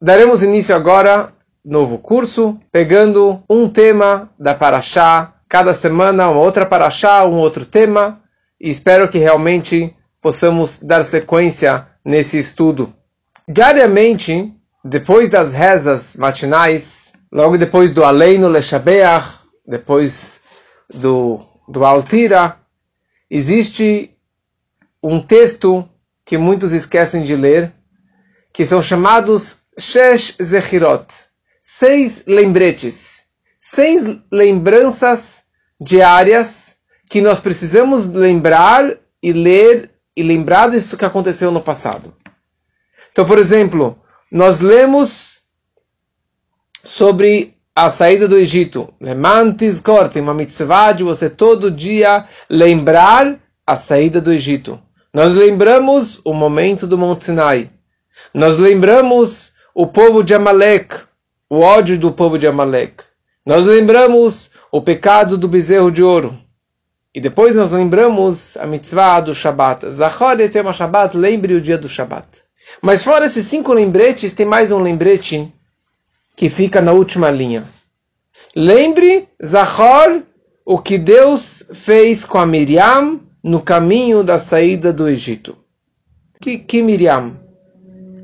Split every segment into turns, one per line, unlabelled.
daremos início agora novo curso, pegando um tema da Paraxá, cada semana uma outra Paraxá, um outro tema, e espero que realmente possamos dar sequência nesse estudo. Diariamente, depois das rezas matinais, logo depois do Aleino Leshabeach, depois do, do Altira, existe um texto que muitos esquecem de ler, que são chamados Shesh Zechirot, seis lembretes, seis lembranças diárias que nós precisamos lembrar e ler e lembrar disso que aconteceu no passado. Então, por exemplo, nós lemos sobre a saída do Egito. Lemantis Kor, tem uma mitzvah de você todo dia lembrar a saída do Egito. Nós lembramos o momento do Monte Sinai. Nós lembramos o povo de Amalek, o ódio do povo de Amalek. Nós lembramos o pecado do bezerro de ouro. E depois nós lembramos a mitzvah do Shabat. Zachor et Yom Shabbat, lembre o dia do Shabat. Mas fora esses cinco lembretes, tem mais um lembrete que fica na última linha. Lembre, Zachor, o que Deus fez com a Miriam no caminho da saída do Egito. Que, que Miriam?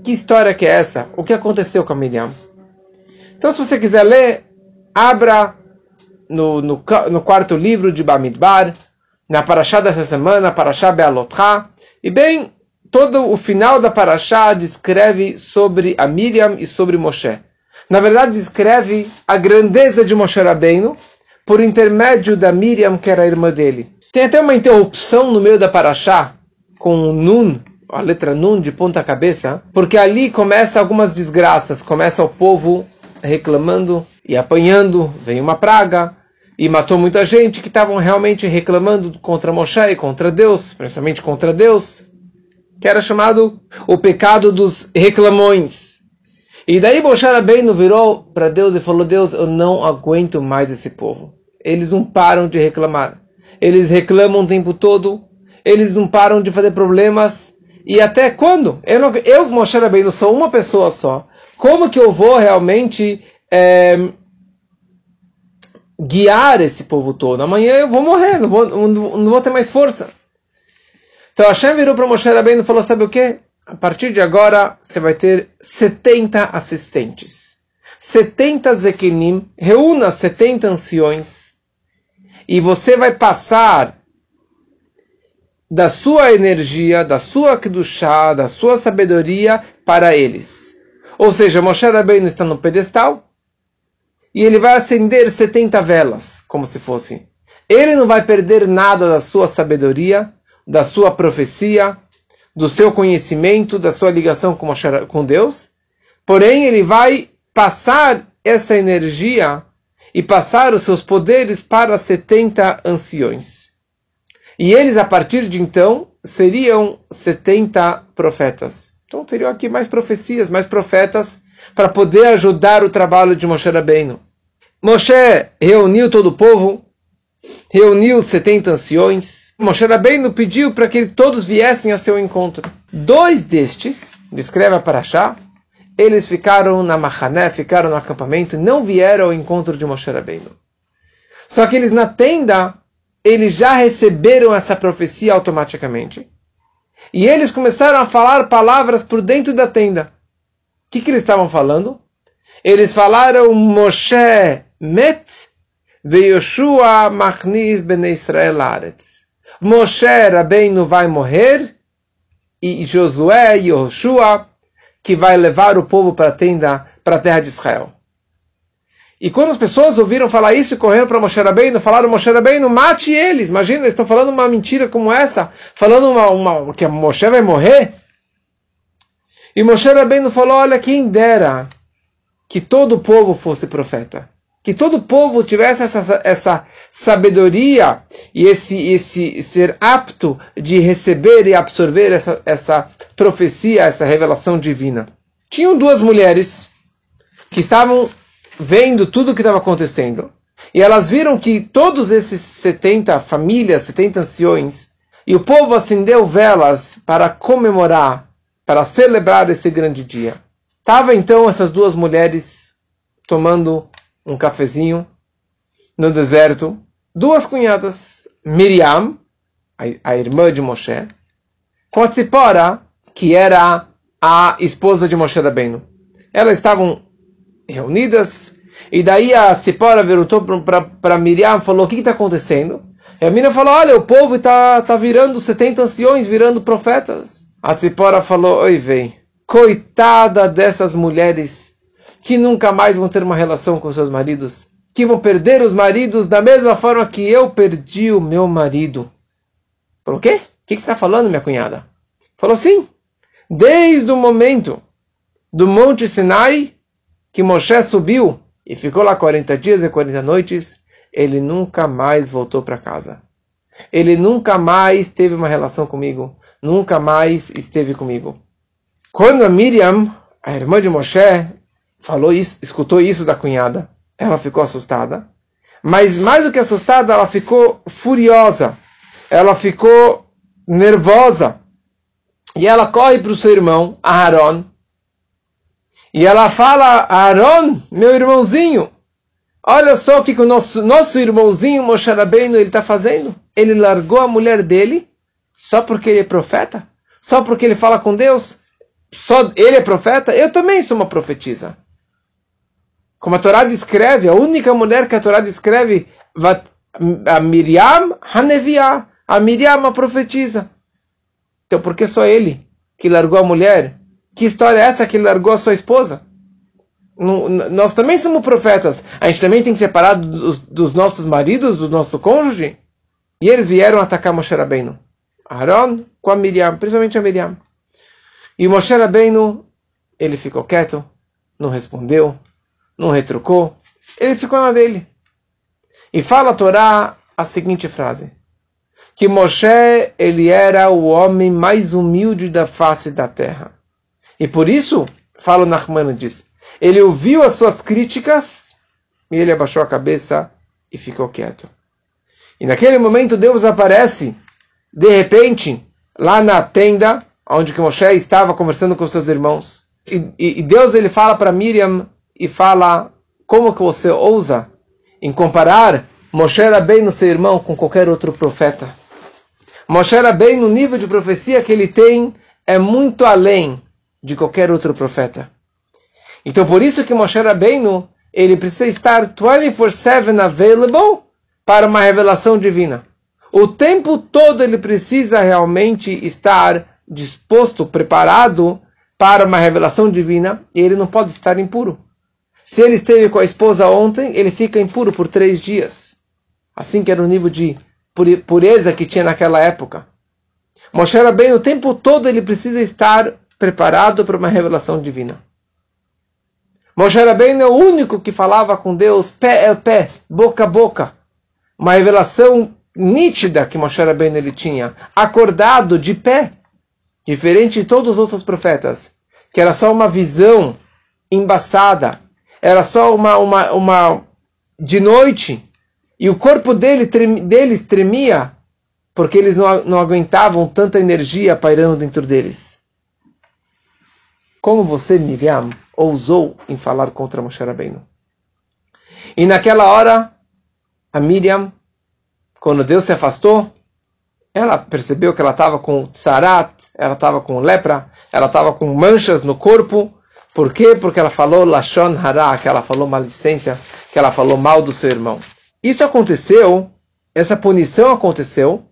Que história que é essa? O que aconteceu com a Miriam? Então, se você quiser ler, abra no, no, no quarto livro de Bamidbar, na Parashá dessa semana, Parashá Bealotcha, e bem, todo o final da Parashá descreve sobre a Miriam e sobre Moshe. Na verdade, descreve a grandeza de Moshe Rabbeinu por intermédio da Miriam, que era a irmã dele. Tem até uma interrupção no meio da Parashá, com o Nun, a letra Nun de ponta cabeça, porque ali começa algumas desgraças, começa o povo reclamando e apanhando, vem uma praga, e matou muita gente que estavam realmente reclamando contra Moshe e contra Deus, principalmente contra Deus, que era chamado o pecado dos reclamões. E daí Moshe Rabbeinu virou para Deus e falou, Deus, eu não aguento mais esse povo. Eles não param de reclamar. Eles reclamam o tempo todo. Eles não param de fazer problemas. E até quando? Eu, não, eu Moshe Rabbeinu, sou uma pessoa só. Como que eu vou realmente é, guiar esse povo todo? Amanhã eu vou morrer, não vou, não, não vou ter mais força. Então Hashem virou para Moshe Rabbeinu e falou, sabe o que? A partir de agora, você vai ter 70 assistentes. 70 zekenim, reúna 70 anciões, e você vai passar da sua energia, da sua chá, da sua sabedoria para eles. Ou seja, Moshe Rabbeinu está no pedestal e ele vai acender 70 velas, como se fosse. Ele não vai perder nada da sua sabedoria, da sua profecia, do seu conhecimento, da sua ligação com, Moshe, com Deus. Porém, ele vai passar essa energia e passar os seus poderes para 70 anciões. E eles, a partir de então, seriam 70 profetas. Então teriam aqui mais profecias, mais profetas, para poder ajudar o trabalho de Moshe Rabbeinu. Moshe reuniu todo o povo, reuniu 70 anciões. Moshe Rabbeinu pediu para que todos viessem a seu encontro. Dois destes, descreve a Parashá, eles ficaram na Mahané, ficaram no acampamento, não vieram ao encontro de Moshe Rabbeinu. Só que eles na tenda, eles já receberam essa profecia automaticamente. E eles começaram a falar palavras por dentro da tenda. O que, que eles estavam falando? Eles falaram Moshe met Yoshua machnis ben Israel aretz. Moshe Rabbeinu vai morrer e Josué e Yoshua que vai levar o povo para a tenda, para a terra de Israel. E quando as pessoas ouviram falar isso, correram para Moshe Rabbeinu, falaram, Moshe Rabbeinu, mate eles. Imagina, eles estão falando uma mentira como essa, falando uma, uma, que Moshe vai morrer. E Moshe Rabbeinu falou, olha, quem dera que todo o povo fosse profeta. Que todo o povo tivesse essa, essa sabedoria e esse, esse ser apto de receber e absorver essa, essa profecia, essa revelação divina. Tinham duas mulheres que estavam vendo tudo o que estava acontecendo. E elas viram que todos esses 70 famílias, 70 anciões, e o povo acendeu velas para comemorar, para celebrar esse grande dia. Tava então essas duas mulheres tomando um cafezinho no deserto, duas cunhadas, Miriam, a, a irmã de Moshe, com a Tzipora, que era a esposa de Moshe Rabbeinu. Elas estavam reunidas, e daí a Tzipora perguntou para Miriam, falou, o que está acontecendo? E a menina falou, olha, o povo está tá virando 70 anciões, virando profetas. A Tzipora falou, oi, vem, coitada dessas mulheres que nunca mais vão ter uma relação com seus maridos, que vão perder os maridos da mesma forma que eu perdi o meu marido. O quê? O que você está falando, minha cunhada? Falou, sim, desde o momento do Monte Sinai, que Moshe subiu e ficou lá 40 dias e 40 noites, ele nunca mais voltou para casa. Ele nunca mais teve uma relação comigo, nunca mais esteve comigo. Quando a Miriam, a irmã de Moshe, falou isso, escutou isso da cunhada, ela ficou assustada. Mas mais do que assustada, ela ficou furiosa. Ela ficou nervosa. E ela corre para o seu irmão, Aaron, e ela fala, Aaron, meu irmãozinho, olha só o que, que o nosso, nosso irmãozinho Moshe Rabbeinu está fazendo. Ele largou a mulher dele só porque ele é profeta? Só porque ele fala com Deus? Só ele é profeta? Eu também sou uma profetisa. Como a Torá descreve, a única mulher que a Torá descreve, a Miriam Haneviah, a Miriam a profetisa. Então por que só ele que largou a mulher? Que história é essa que ele largou a sua esposa? Nós também somos profetas. A gente também tem que separar dos, dos nossos maridos, do nosso cônjuge. E eles vieram atacar Moshe Rabbeinu. Aaron com a Miriam, principalmente a Miriam. E Moshe Rabbeinu, ele ficou quieto, não respondeu, não retrucou. Ele ficou na dele. E fala a Torá a seguinte frase. Que Moshe, ele era o homem mais humilde da face da terra. E por isso, fala o Nachmanides, ele ouviu as suas críticas e ele abaixou a cabeça e ficou quieto. E naquele momento Deus aparece, de repente, lá na tenda, onde que Moshe estava conversando com seus irmãos. E, e, e Deus ele fala para Miriam e fala, como que você ousa em comparar Moshe no seu irmão com qualquer outro profeta? Moshe bem no nível de profecia que ele tem é muito além de qualquer outro profeta. Então por isso que Moshe Rabbeinu, ele precisa estar 24/7 available para uma revelação divina. O tempo todo ele precisa realmente estar disposto, preparado para uma revelação divina, e ele não pode estar impuro. Se ele esteve com a esposa ontem, ele fica impuro por três dias. Assim que era o nível de pureza que tinha naquela época. Moshe Rabbeinu, o tempo todo ele precisa estar preparado para uma revelação divina. Moshe Rabbeinu é o único que falava com Deus pé a pé, boca a boca. Uma revelação nítida que Moshe Rabbeinu ele tinha, acordado de pé, diferente de todos os outros profetas, que era só uma visão embaçada, era só uma, uma, uma de noite, e o corpo dele, deles tremia, porque eles não, não aguentavam tanta energia pairando dentro deles. Como você, Miriam, ousou em falar contra Moshe Rabbeinu? E naquela hora, a Miriam, quando Deus se afastou, ela percebeu que ela estava com sarat, ela estava com lepra, ela estava com manchas no corpo. Por quê? Porque ela falou Lashon Hara, que ela falou maledicência, que ela falou mal do seu irmão. Isso aconteceu, essa punição aconteceu,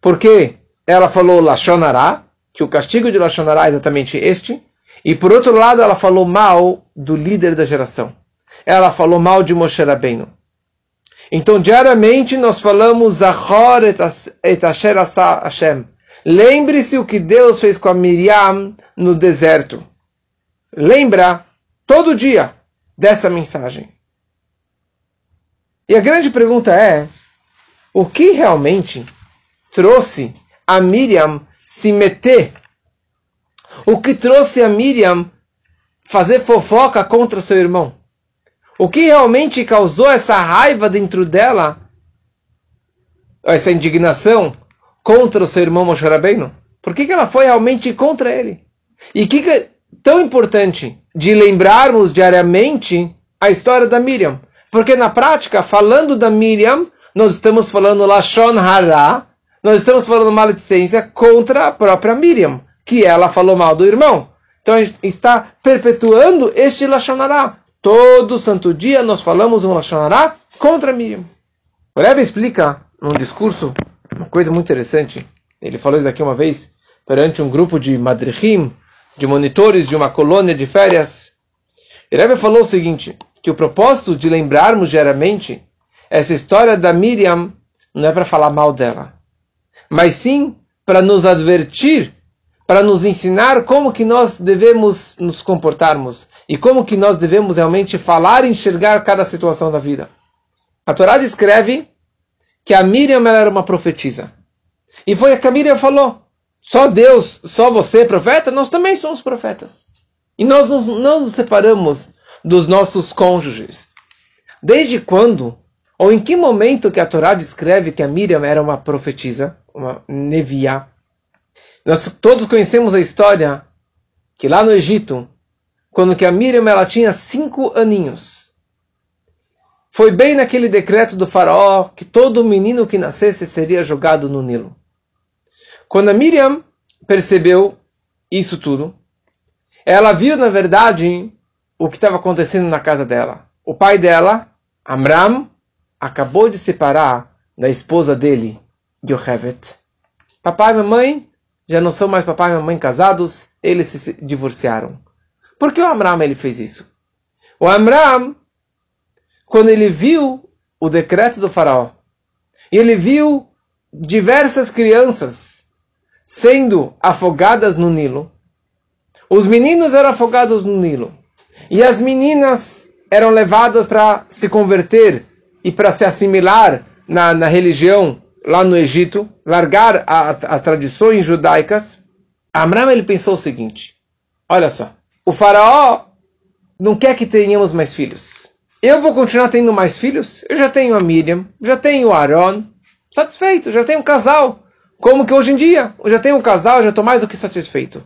porque ela falou Lashon Hara, que o castigo de Lashon Hara é exatamente este, e por outro lado, ela falou mal do líder da geração. Ela falou mal de Moshe Rabbeinu. Então, diariamente, nós falamos Zahor et Asher Hashem. Lembre-se o que Deus fez com a Miriam no deserto. Lembra todo dia dessa mensagem. E a grande pergunta é: o que realmente trouxe a Miriam se meter o que trouxe a Miriam fazer fofoca contra seu irmão? O que realmente causou essa raiva dentro dela, essa indignação contra o seu irmão Moshe Rabbeinu? Por que, que ela foi realmente contra ele? E que, que tão importante de lembrarmos diariamente a história da Miriam. Porque na prática, falando da Miriam, nós estamos falando Lashon Hara, nós estamos falando maledicência contra a própria Miriam, que ela falou mal do irmão. Então a gente está perpetuando este Lashon Hara. Todo santo dia nós falamos um Lashon Hara contra Miriam. O Rebbe explica num discurso uma coisa muito interessante. Ele falou isso aqui uma vez perante um grupo de madrihim, de monitores de uma colônia de férias. O Rebbe falou o seguinte, que o propósito de lembrarmos diariamente essa história da Miriam não é para falar mal dela, mas sim para nos advertir, para nos ensinar como que nós devemos nos comportarmos e como que nós devemos realmente falar e enxergar cada situação da vida. A Torá descreve que a Miriam era uma profetisa. E foi a que a Miriam falou. Só Deus, só você é profeta? Nós também somos profetas. E nós não nos separamos dos nossos cônjuges. Desde quando, ou em que momento que a Torá descreve que a Miriam era uma profetisa, uma nevia? Nós todos conhecemos a história que lá no Egito, quando que a Miriam ela tinha cinco aninhos, foi bem naquele decreto do faraó que todo menino que nascesse seria jogado no Nilo. Quando a Miriam percebeu isso tudo, ela viu, na verdade, o que estava acontecendo na casa dela. O pai dela, Amram, acabou de separar da esposa dele, Yochevet. Papai mamãe já não são mais papai e mamãe casados, eles se divorciaram. Por que o Amram ele fez isso? O Amram, quando ele viu o decreto do faraó, e ele viu diversas crianças sendo afogadas no Nilo. Os meninos eram afogados no Nilo. E as meninas eram levadas para se converter e para se assimilar na, na religião lá no Egito, largar as, as tradições judaicas. Amram ele pensou o seguinte: olha só, o faraó não quer que tenhamos mais filhos. Eu vou continuar tendo mais filhos? Eu já tenho a Miriam, já tenho o Aaron, satisfeito, já tenho um casal. Como que hoje em dia, eu já tenho um casal, já estou mais do que satisfeito.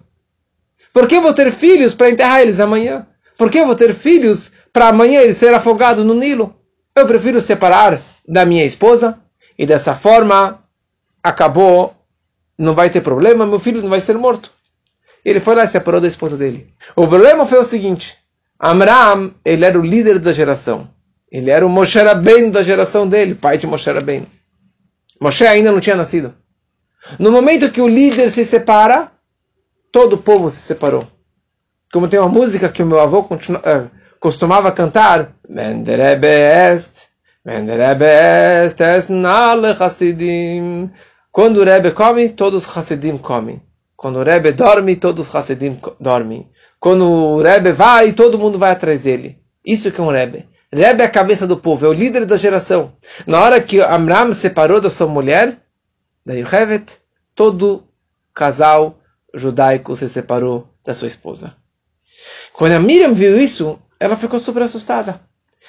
Por que eu vou ter filhos para enterrar eles amanhã? Por que eu vou ter filhos para amanhã eles ser afogados no Nilo? Eu prefiro separar da minha esposa e dessa forma acabou, não vai ter problema, meu filho não vai ser morto. Ele foi lá e separou da esposa dele. O problema foi o seguinte: Amram, ele era o líder da geração. Ele era o Moshe Rabbeinu da geração dele, pai de Moshe Rabbeinu. Moshe ainda não tinha nascido. No momento que o líder se separa, todo o povo se separou. Como tem uma música que o meu avô uh, costumava cantar, Menderebe est, Menderebe est, es nale chassidim. Quando o Rebbe come, todos os chassidim comem. Quando o Rebbe dorme, todos os chassidim dormem. Quando o Rebbe vai, todo mundo vai atrás dele. Isso que é um Rebbe. Rebbe é a cabeça do povo, é o líder da geração. Na hora que Amram separou da sua mulher, da Yochevet, todo casal judaico se separou da sua esposa. Quando a Miriam viu isso, ela ficou super assustada.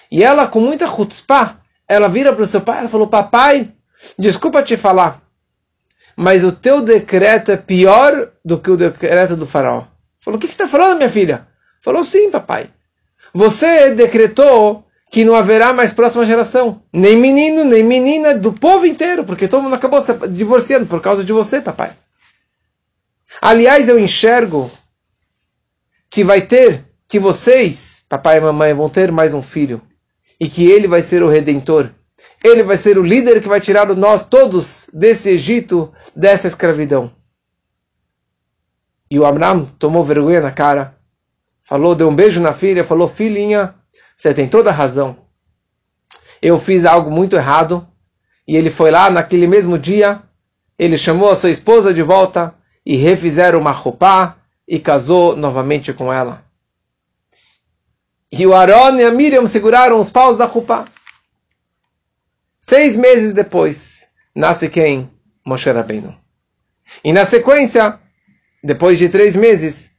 E ela, com muita chutzpah, ela vira para o seu pai e falou, papai, desculpa te falar, mas o teu decreto é pior do que o decreto do faraó. Falou, o que, que você está falando, minha filha? Falou, sim, papai. Você decretou que não haverá mais próxima geração. Nem menino, nem menina, do povo inteiro, porque todo mundo acabou se divorciando por causa de você, papai. Aliás, eu enxergo que vai ter, que vocês, papai e mamãe, vão ter mais um filho. E que ele vai ser o redentor. Ele vai ser o líder que vai tirar nós todos desse Egito, dessa escravidão. E o Abraham tomou vergonha na cara, falou, deu um beijo na filha, falou, filhinha, você tem toda a razão. Eu fiz algo muito errado. E ele foi lá naquele mesmo dia. Ele chamou a sua esposa de volta e refizeram uma roupa e casou novamente com ela. E o Aaron e a Miriam seguraram os paus da roupa. Seis meses depois, nasce quem? Moshe Rabbeinu. E na sequência, depois de três meses,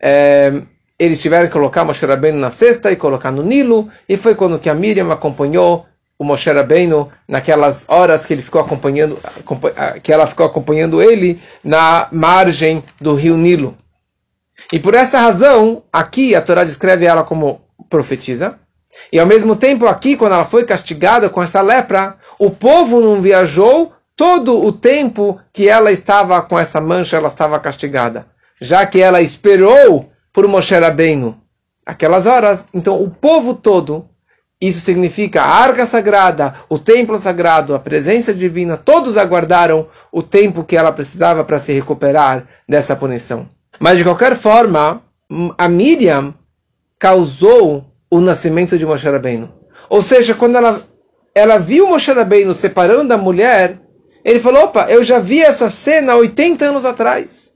é, eles tiveram que colocar Moshe Rabbeinu na cesta e colocar no Nilo, e foi quando que a Miriam acompanhou o Moshe Rabbeinu naquelas horas que ele ficou acompanhando, que ela ficou acompanhando ele na margem do rio Nilo. E por essa razão, aqui a Torá descreve ela como profetisa. E ao mesmo tempo, aqui, quando ela foi castigada com essa lepra, o povo não viajou todo o tempo que ela estava com essa mancha, ela estava castigada. Já que ela esperou por Moshe Rabbeinu aquelas horas, então o povo todo, isso significa a arca sagrada, o templo sagrado, a presença divina, todos aguardaram o tempo que ela precisava para se recuperar dessa punição. Mas de qualquer forma, a Miriam causou o nascimento de Moshe Rabbeinu. Ou seja, quando ela, ela viu Moshe Rabbeinu separando da mulher, ele falou, opa, eu já vi essa cena 80 anos atrás.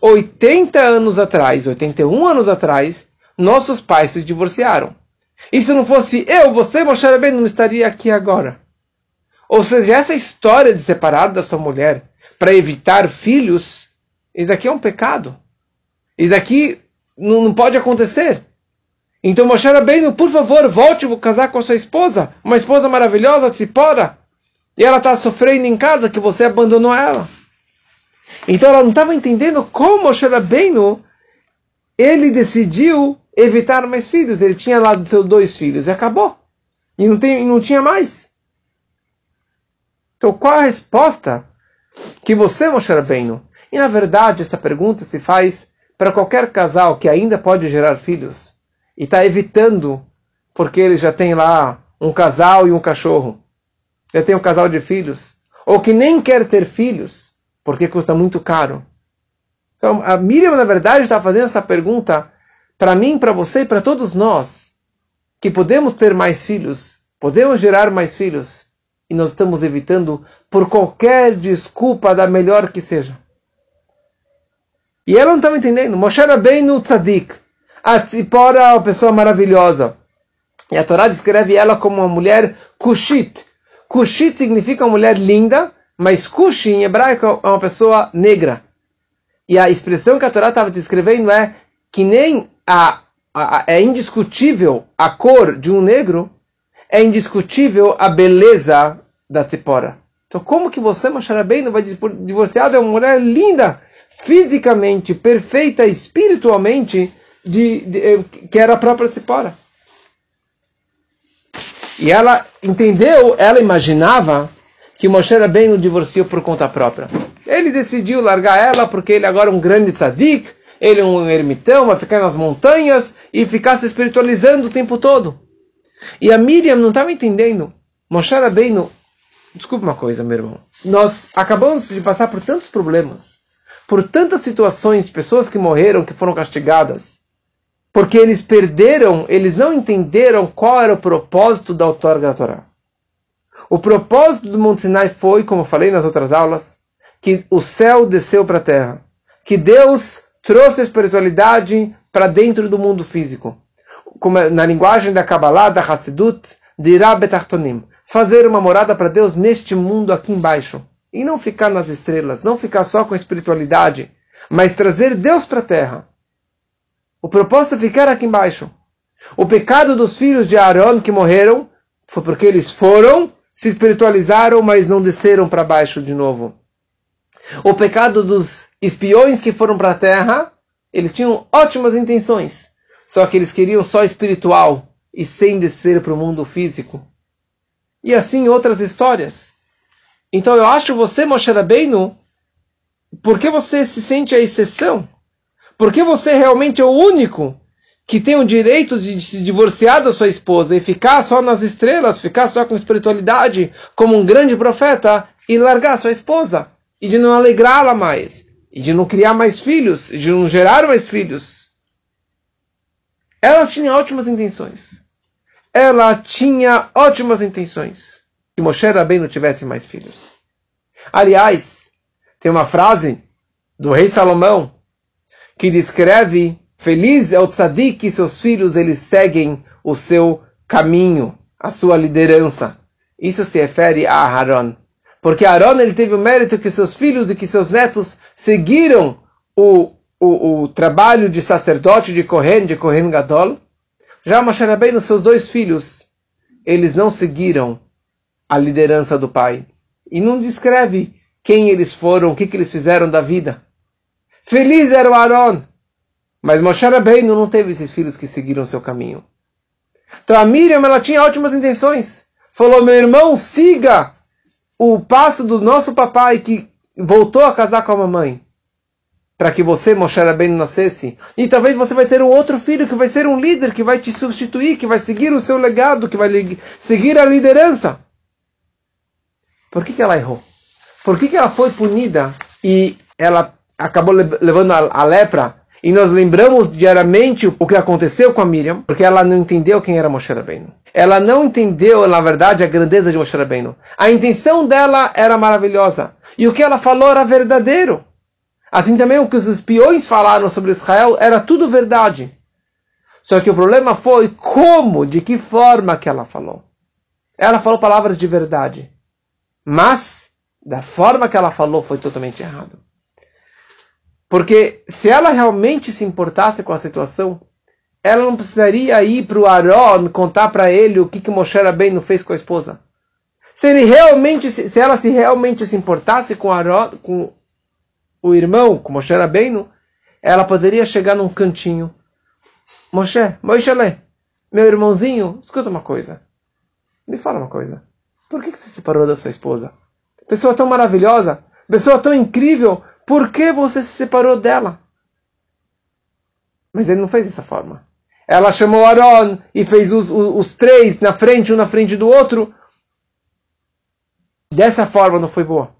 80 anos atrás, 81 anos atrás, nossos pais se divorciaram. E se não fosse eu, você, Moshe Rabbeinu, não estaria aqui agora. Ou seja, essa história de separar da sua mulher para evitar filhos, isso aqui é um pecado. Isso aqui não, não pode acontecer. Então Moshe Rabbeinu, por favor, volte a casar com a sua esposa, uma esposa maravilhosa, Tzipora, e ela está sofrendo em casa que você abandonou ela. Então ela não estava entendendo como Moshe Rabbeinu, ele decidiu evitar mais filhos. Ele tinha lá dos seus dois filhos e acabou. E não, tem, não tinha mais. Então qual a resposta que você, Moshe Rabbeinu? E na verdade essa pergunta se faz para qualquer casal que ainda pode gerar filhos e está evitando, porque ele já tem lá um casal e um cachorro, já tem um casal de filhos, ou que nem quer ter filhos, porque custa muito caro. Então, a Miriam, na verdade, está fazendo essa pergunta para mim, para você e para todos nós, que podemos ter mais filhos, podemos gerar mais filhos, e nós estamos evitando por qualquer desculpa, da melhor que seja. E ela não estava entendendo. Moshe no Tzadik. A Tzipora é uma pessoa maravilhosa. E a Torá descreve ela como uma mulher Kushit. Kushit significa uma mulher linda, mas Kushi em hebraico é uma pessoa negra. E a expressão que a Torá estava descrevendo é que nem a, a, é indiscutível a cor de um negro, é indiscutível a beleza da Tzipora. Então como que você, Moshe não vai divorciar de uma mulher linda, fisicamente, perfeita, espiritualmente, de, de, eh, que era a própria Tzipora. E ela entendeu, ela imaginava que Moshe Rabbeinu divorciou por conta própria. Ele decidiu largar ela porque ele agora é um grande tzadik, ele é um ermitão, vai ficar nas montanhas e ficar se espiritualizando o tempo todo. E a Miriam não estava entendendo. Moshe Rabbeinu, desculpa uma coisa, meu irmão. Nós acabamos de passar por tantos problemas, por tantas situações, pessoas que morreram, que foram castigadas, porque eles perderam, eles não entenderam qual era o propósito da outorga da Torá. O propósito do Monte Sinai foi, como eu falei nas outras aulas, que o céu desceu para a terra, que Deus trouxe a espiritualidade para dentro do mundo físico. Como é, na linguagem da Kabbalah, da Hassidut, dirá Betartonim, fazer uma morada para Deus neste mundo aqui embaixo. E não ficar nas estrelas, não ficar só com a espiritualidade, mas trazer Deus para a terra. O propósito é ficar aqui embaixo. O pecado dos filhos de Aaron que morreram foi porque eles foram, se espiritualizaram, mas não desceram para baixo de novo. O pecado dos espiões que foram para a terra, eles tinham ótimas intenções, só que eles queriam só espiritual e sem descer para o mundo físico. E assim outras histórias. Então eu acho você, Moshe Rabbeinu, por que você se sente a exceção? Porque você realmente é o único que tem o direito de se divorciar da sua esposa e ficar só nas estrelas, ficar só com espiritualidade, como um grande profeta, e largar sua esposa, e de não alegrá-la mais, e de não criar mais filhos, e de não gerar mais filhos. Ela tinha ótimas intenções. Ela tinha ótimas intenções. Que Moshe não tivesse mais filhos. Aliás, tem uma frase do rei Salomão, que descreve feliz é o tzadik que seus filhos eles seguem o seu caminho, a sua liderança. Isso se refere a Aaron. Porque Aaron ele teve o mérito que seus filhos e que seus netos seguiram o, o, o trabalho de sacerdote de Kohen, de Kohen Gadol. Já Moshe Rabbeinu, seus dois filhos, eles não seguiram a liderança do pai. E não descreve quem eles foram, o que, que eles fizeram da vida. Feliz era o Aaron. Mas Moshe Rabbeinu não teve esses filhos que seguiram seu caminho. Então a Miriam, ela tinha ótimas intenções. Falou, meu irmão, siga o passo do nosso papai que voltou a casar com a mamãe. Para que você, Moshe Rabbeinu, nascesse. E talvez você vai ter um outro filho que vai ser um líder, que vai te substituir, que vai seguir o seu legado, que vai seguir a liderança. Por que, que ela errou? Por que, que ela foi punida e ela acabou levando a, a lepra e nós lembramos diariamente o que aconteceu com a Miriam, porque ela não entendeu quem era Moshe Rabbeinu. Ela não entendeu, na verdade, a grandeza de Moshe Rabbeinu. A intenção dela era maravilhosa. E o que ela falou era verdadeiro. Assim também o que os espiões falaram sobre Israel era tudo verdade. Só que o problema foi como, de que forma que ela falou. Ela falou palavras de verdade. Mas, da forma que ela falou, foi totalmente errado. Porque se ela realmente se importasse com a situação, ela não precisaria ir para o Aaron contar para ele o que, que Moshe Rabbeinu fez com a esposa. Se ele realmente, se ela se realmente se importasse com, Aaron, com o irmão, com Moshe Rabbeinu, ela poderia chegar num cantinho. Moshe, Moshe, meu irmãozinho, escuta uma coisa. Me fala uma coisa. Por que, você se separou da sua esposa? Pessoa tão maravilhosa, pessoa tão incrível, por que você se separou dela? Mas ele não fez dessa forma. Ela chamou Aaron e fez os, os, os, três na frente, um na frente do outro. Dessa forma não foi boa.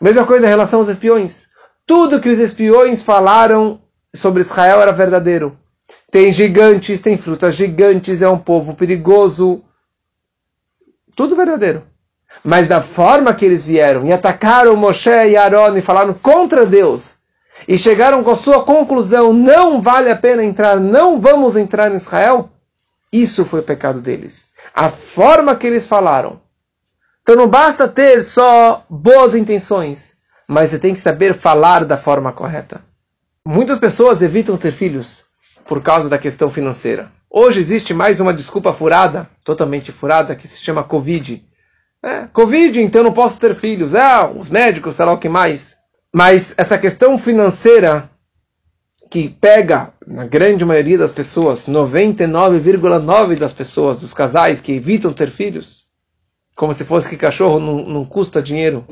Mesma coisa em relação aos espiões. Tudo que os espiões falaram sobre Israel era verdadeiro. Tem gigantes, tem frutas gigantes, é um povo perigoso. Tudo verdadeiro. Mas da forma que eles vieram e atacaram Moshe e Aaron e falaram contra Deus e chegaram com a sua conclusão, não vale a pena entrar, não vamos entrar em Israel, isso foi o pecado deles. A forma que eles falaram. Então não basta ter só boas intenções, mas você tem que saber falar da forma correta. Muitas pessoas evitam ter filhos por causa da questão financeira. Hoje existe mais uma desculpa furada, totalmente furada, que se chama Covid é, Covid, então não posso ter filhos. Ah, os médicos, sei lá o que mais. Mas essa questão financeira que pega, na grande maioria das pessoas, 99,9% das pessoas, dos casais que evitam ter filhos, como se fosse que cachorro não, não custa dinheiro.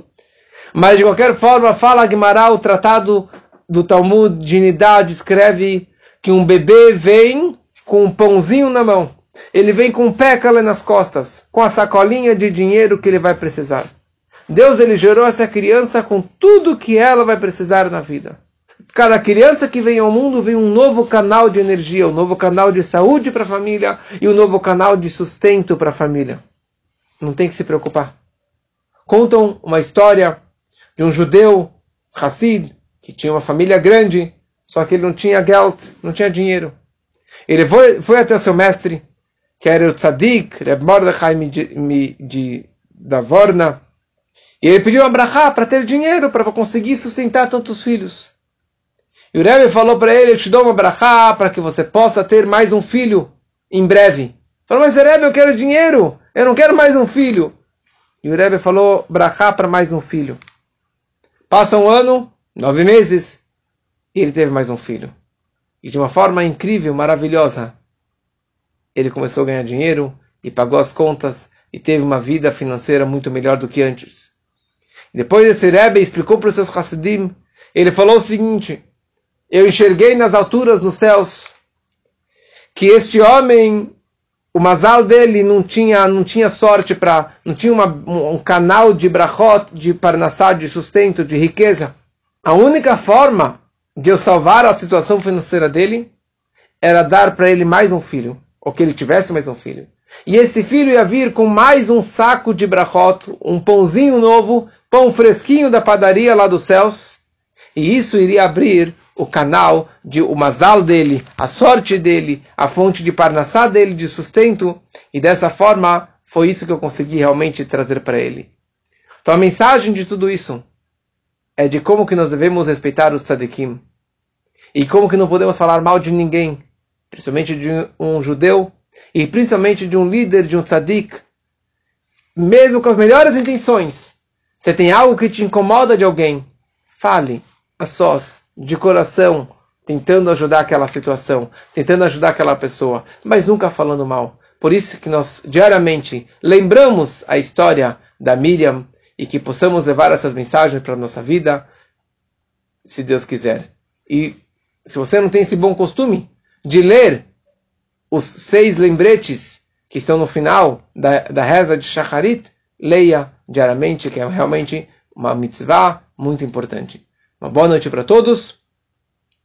Mas de qualquer forma, fala Guimarães, o tratado do Talmud de Nidad escreve que um bebê vem com um pãozinho na mão ele vem com um pécale nas costas, com a sacolinha de dinheiro que ele vai precisar. Deus ele gerou essa criança com tudo que ela vai precisar na vida. Cada criança que vem ao mundo vem um novo canal de energia, um novo canal de saúde para a família e um novo canal de sustento para a família. Não tem que se preocupar. Contam uma história de um judeu, Hassid, que tinha uma família grande, só que ele não tinha geld, não tinha dinheiro. Ele foi, foi até o seu mestre que era o tzadik, Reb Mordechai de, da Vorna, e ele pediu uma brachá para ter dinheiro, para conseguir sustentar tantos filhos. E o Rebbe falou para ele, eu te dou uma brachá para que você possa ter mais um filho em breve. Falou, mas Rebbe, eu quero dinheiro, eu não quero mais um filho. E o Rebbe falou, brachá para mais um filho. Passa um ano, nove meses, e ele teve mais um filho. E de uma forma incrível, maravilhosa, ele começou a ganhar dinheiro e pagou as contas e teve uma vida financeira muito melhor do que antes. Depois esse Rebbe explicou para os seus Hasidim, ele falou o seguinte, eu enxerguei nas alturas, nos céus, que este homem, o mazal dele não tinha, não tinha sorte para, não tinha uma, um canal de brachot, de parnassá, de sustento, de riqueza. A única forma de eu salvar a situação financeira dele era dar para ele mais um filho ou que ele tivesse mais um filho. E esse filho ia vir com mais um saco de brachot, um pãozinho novo, pão fresquinho da padaria lá dos céus. E isso iria abrir o canal de o mazal dele, a sorte dele, a fonte de parnassá dele, de sustento. E dessa forma, foi isso que eu consegui realmente trazer para ele. Então a mensagem de tudo isso é de como que nós devemos respeitar os tzadikim. E como que não podemos falar mal de ninguém principalmente de um judeu, e principalmente de um líder, de um tzadik, mesmo com as melhores intenções, você tem algo que te incomoda de alguém, fale a sós, de coração, tentando ajudar aquela situação, tentando ajudar aquela pessoa, mas nunca falando mal. Por isso que nós diariamente lembramos a história da Miriam e que possamos levar essas mensagens para a nossa vida, se Deus quiser. E se você não tem esse bom costume de ler os seis lembretes que estão no final da, da reza de Shacharit, leia diariamente, que é realmente uma mitzvah muito importante. Uma boa noite para todos